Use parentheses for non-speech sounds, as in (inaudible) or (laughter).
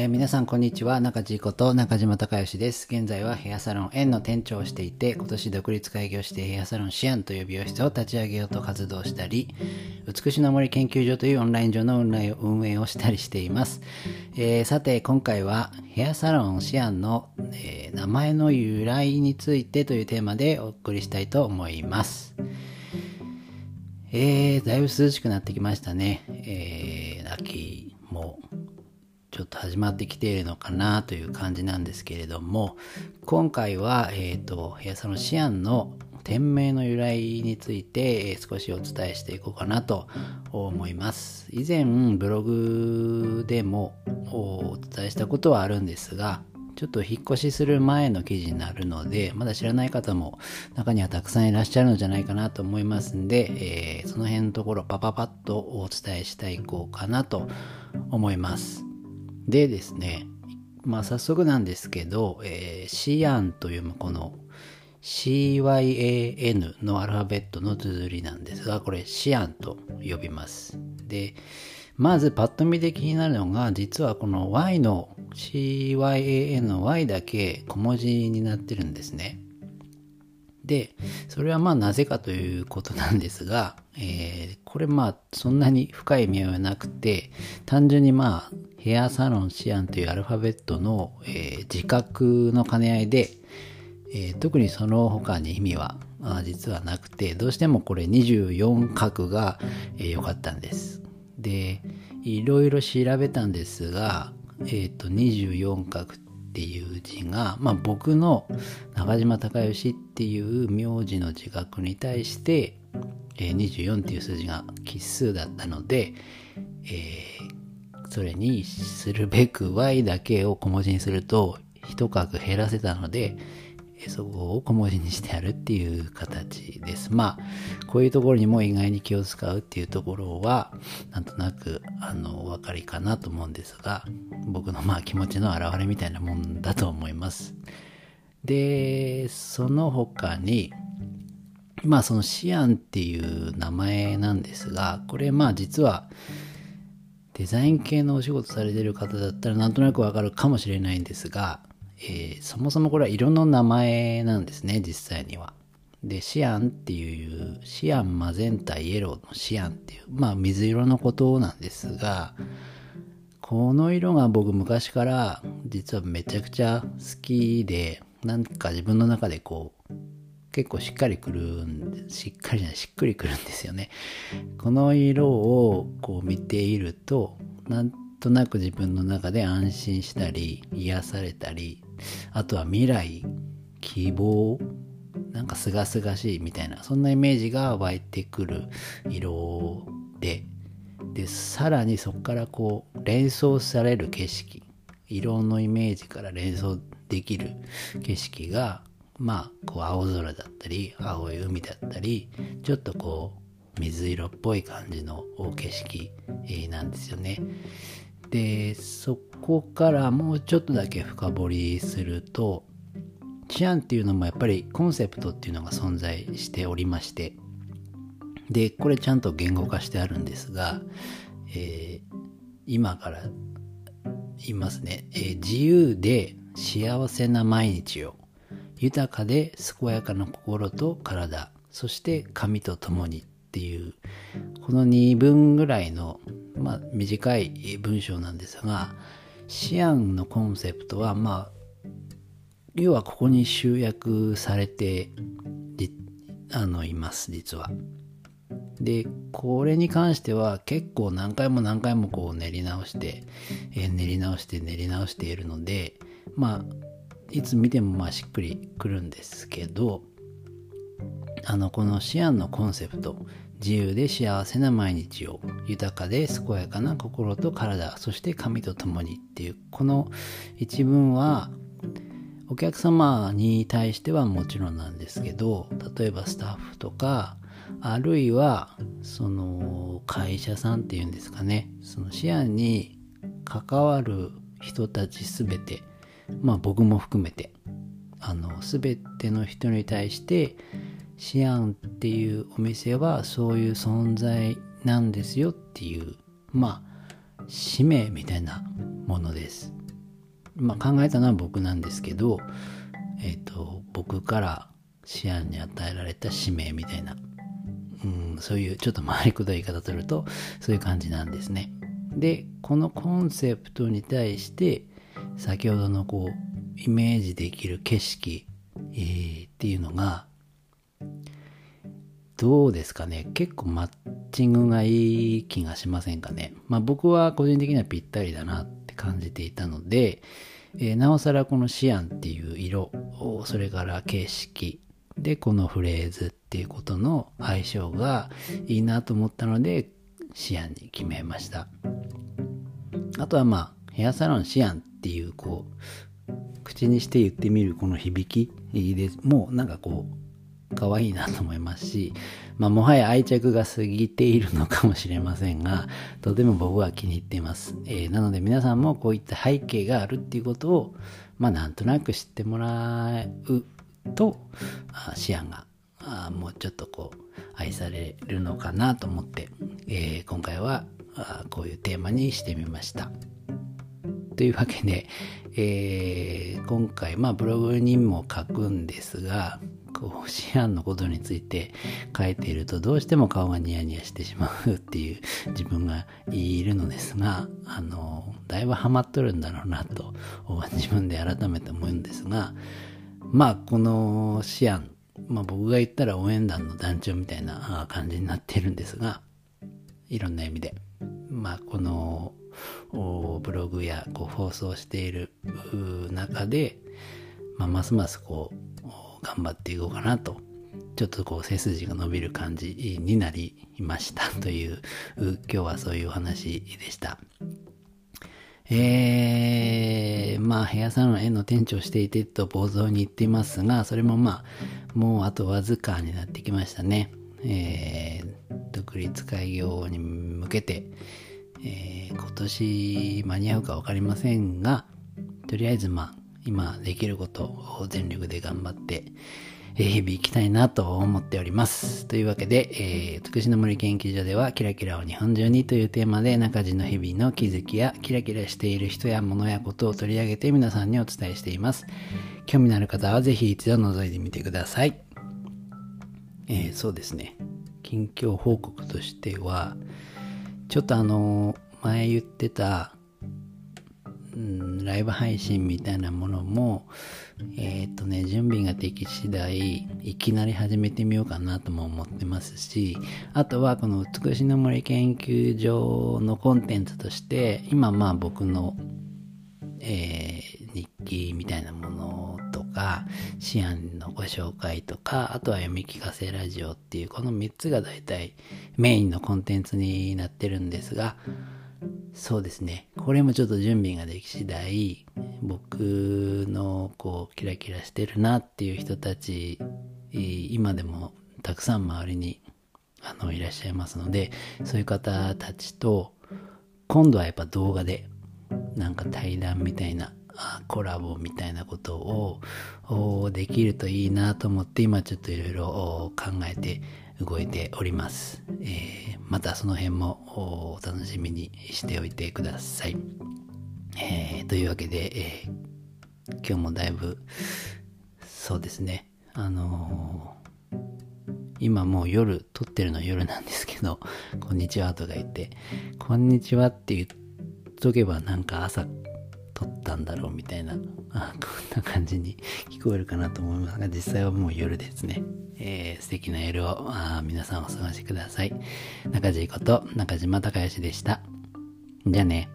えー、皆さんこんにちは。中地こと中島隆義です。現在はヘアサロン円の店長をしていて今年独立開業してヘアサロンシアンという美容室を立ち上げようと活動したり美しの森研究所というオンライン上の運営をしたりしています、えー、さて今回はヘアサロンシアンの、えー、名前の由来についてというテーマでお送りしたいと思います。えー、だいぶ涼しくなってきましたね。えー、秋もちょっと始まってきているのかなという感じなんですけれども今回は、えーと、ヘアサロンシアンの店名の由来について、少しお伝えしていこうかなと思います以前ブログでもお伝えしたことはあるんですがちょっと引っ越しする前の記事になるので、まだ知らない方も中にはたくさんいらっしゃるのじゃないかなと思いますんで、えー、その辺のところパパパッとお伝えしていこうかなと思います。でですね、まあ早速なんですけど、えー、シアンというこの CYAN のアルファベットの綴りなんですが、これシアンと呼びます。で、まずパッと見で気になるのが、実はこの Y の CYAN の Y だけ小文字になってるんですね。で、それはまあなぜかということなんですが、えー、これまあそんなに深い意味はなくて、単純にまあヘアサロンシアンというアルファベットの、えー、自覚の兼ね合いで、えー、特にその他に意味は実はなくて、どうしてもこれ24画が良、かったんです。で、いろいろ調べたんですが、えっ、ー、と24画っていう字が、まあ、僕の中島隆義っていう名字の自覚に対して、え、24っていう数字が奇数だったので、えー、それにするべく y だけを小文字にすると一画減らせたので、そこを小文字にしてあるっていう形です。まあ、こういうところにも意外に気を使うっていうところは、なんとなく、あの、お分かりかなと思うんですが、僕のまあ気持ちの表れみたいなもんだと思います。で、その他に、まあそのシアンっていう名前なんですが、これまあ実は、デザイン系のお仕事されてる方だったらなんとなくわかるかもしれないんですが、えー、そもそもこれは色の名前なんですね、実際には。で、シアンっていう、シアン、マゼンタ、イエローのシアンっていう、まあ水色のことなんですが、この色が僕昔から実はめちゃくちゃ好きで、なんか自分の中でこう、結構しっかりくるんで、しっかりじゃない、しっくりくるんですよね。この色をこう見ていると、なんとなく自分の中で安心したり、癒されたり、あとは未来、希望、なんか清々しいみたいな、そんなイメージが湧いてくる色で、で、さらにそこからこう、連想される景色、色のイメージから連想できる景色が、まあ、こう、青空だったり、青い海だったり、ちょっとこう、水色っぽい感じの景色なんですよね。で、そこからもうちょっとだけ深掘りすると、治安っていうのもやっぱりコンセプトっていうのが存在しておりまして、で、これちゃんと言語化してあるんですが、えー、今から言いますね、えー、自由で幸せな毎日を、豊かで健やかな心と体、そして神と共にっていう、この2分ぐらいのまあ、短い文章なんですがシアンのコンセプトはまあ要はここに集約されてあのいます実は。でこれに関しては結構何回も何回もこう練り直して、えー、練り直して練り直しているのでまあいつ見てもまあしっくりくるんですけどあのこのシアンのコンセプト自由で幸せな毎日を豊かで健やかな心と体そして神と共にっていうこの一文はお客様に対してはもちろんなんですけど例えばスタッフとかあるいはその会社さんっていうんですかねその視野に関わる人たち全てまあ僕も含めてあの全ての人に対してシアンっていうお店はそういう存在なんですよっていうまあ使命みたいなものですまあ、考えたのは僕なんですけど、えっ、ー、と、僕からシアンに与えられた使命みたいな、うん、そういうちょっと回りくどい言い方すると、そういう感じなんですね。で、このコンセプトに対して、先ほどのこう、イメージできる景色、えー、っていうのが、どうですかね？結構マッチングがいい気がしませんかね？まあ僕は個人的にはぴったりだなって感じていたので、えー、なおさらこのシアンっていう色、それから形式、で、このフレーズっていうことの相性がいいなと思ったので、シアンに決めました。あとはまあ、ヘアサロンシアンっていう、こう、口にして言ってみるこの響きでもうなんかこう、可愛いなと思いますし、まあ、もはや愛着が過ぎているのかもしれませんが、とても僕は気に入っています。えー、なので皆さんもこういった背景があるっていうことを、まあ、なんとなく知ってもらうと、あシアンがあもうちょっとこう、愛されるのかなと思って、えー、今回はあこういうテーマにしてみました。というわけで、えー、今回、まあ、ブログにも書くんですが、こう、シアンのことについて書いていると、どうしても顔がニヤニヤしてしまうっていう自分がいるのですが、あの、だいぶハマっとるんだろうなと、自分で改めて思うんですが、まあ、このシアン、まあ僕が言ったら応援団の団長みたいな感じになってるんですが、いろんな意味で。まあこのブログやこう放送している中で、まあ、ますますこう頑張っていこうかなとちょっとこう背筋が伸びる感じになりましたという今日はそういうお話でした。えー、まあ、ヘアサロンへの店長していてと冒頭に言っていますが、それもまあ、もうあとわずかになってきましたね。えー、独立開業に向けて、えー、今年間に合うか分かりませんが、とりあえずまあ、今できることを全力で頑張って、え日々行きたいなと思っております。というわけで、えー、美しの森研究所ではキラキラを日本中にというテーマで中地の日々の気づきやキラキラしている人や物やことを取り上げて皆さんにお伝えしています。興味のある方はぜひ一度覗いてみてください。えー、そうですね。近況報告としては、ちょっとあの、前言ってた、うん、ライブ配信みたいなものも、えっ、とね、準備ができ次第、いきなり始めてみようかなとも思ってますし、あとはこの美しの森研究所のコンテンツとして、今まあ僕の、えー、日記みたいなものとか、シアンのご紹介とか、あとは読み聞かせラジオっていう、この3つが大体メインのコンテンツになってるんですが、そうですね。これもちょっと準備ができ次第、僕のこう、キラキラしてるなっていう人たち、今でもたくさん周りにあのいらっしゃいますので、そういう方たちと、今度はやっぱ動画で、なんか対談みたいな、コラボみたいなことをできるといいなと思って今ちょっといろいろ考えて動いております。えー、またその辺もお楽しみにしておいてください。えー、というわけで、えー、今日もだいぶ、そうですね、あのー、今もう夜、撮ってるの夜なんですけど、(laughs) こんにちはとか言って、こんにちはって言っとけばなんか朝撮ったんだろうみたいな、あこんな感じに (laughs) 聞こえるかなと思いますが、実際はもう夜ですね。えー、素敵な夜をあ皆さんお過ごしください。中地こと中島隆義でした。じゃあね。